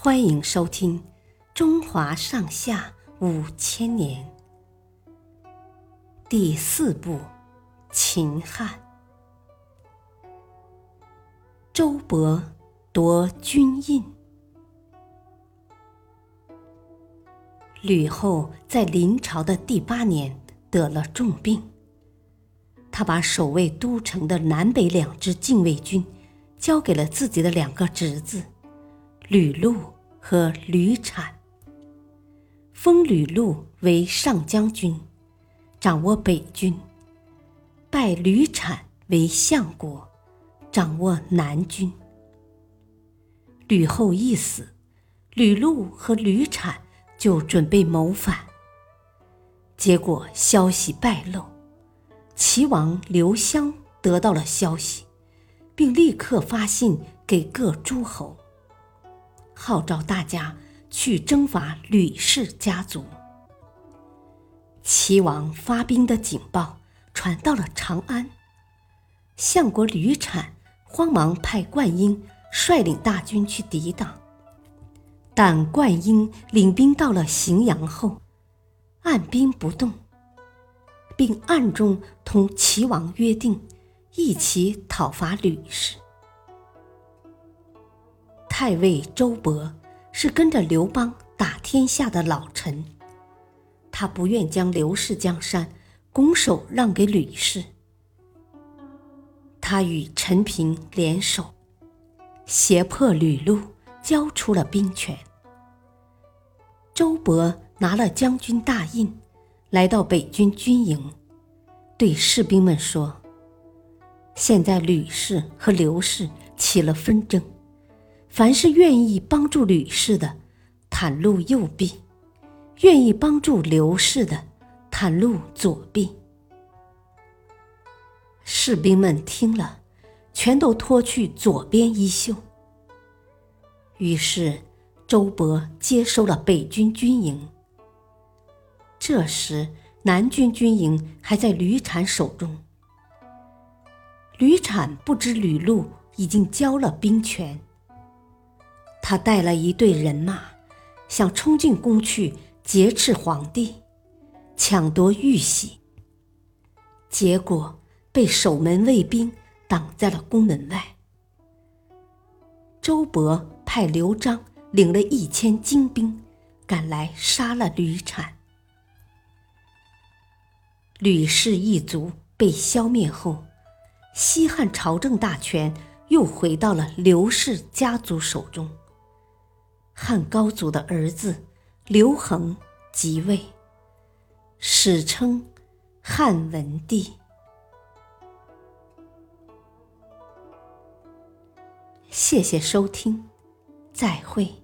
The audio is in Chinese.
欢迎收听《中华上下五千年》第四部《秦汉》。周勃夺军印。吕后在临朝的第八年得了重病，他把守卫都城的南北两支禁卫军交给了自己的两个侄子。吕禄和吕产封吕禄为上将军，掌握北军；拜吕产为相国，掌握南军。吕后一死，吕禄和吕产就准备谋反。结果消息败露，齐王刘襄得到了消息，并立刻发信给各诸侯。号召大家去征伐吕氏家族。齐王发兵的警报传到了长安，相国吕产慌忙派灌婴率领大军去抵挡。但灌婴领兵到了荥阳后，按兵不动，并暗中同齐王约定，一起讨伐吕氏。太尉周勃是跟着刘邦打天下的老臣，他不愿将刘氏江山拱手让给吕氏。他与陈平联手，胁迫吕禄交出了兵权。周勃拿了将军大印，来到北军军营，对士兵们说：“现在吕氏和刘氏起了纷争。”凡是愿意帮助吕氏的，袒露右臂；愿意帮助刘氏的，袒露左臂。士兵们听了，全都脱去左边衣袖。于是，周勃接收了北军军营。这时，南军军营还在吕产手中。吕产不知吕禄已经交了兵权。他带了一队人马，想冲进宫去劫持皇帝，抢夺玉玺。结果被守门卫兵挡在了宫门外。周勃派刘璋领了一千精兵赶来杀了吕产。吕氏一族被消灭后，西汉朝政大权又回到了刘氏家族手中。汉高祖的儿子刘恒即位，史称汉文帝。谢谢收听，再会。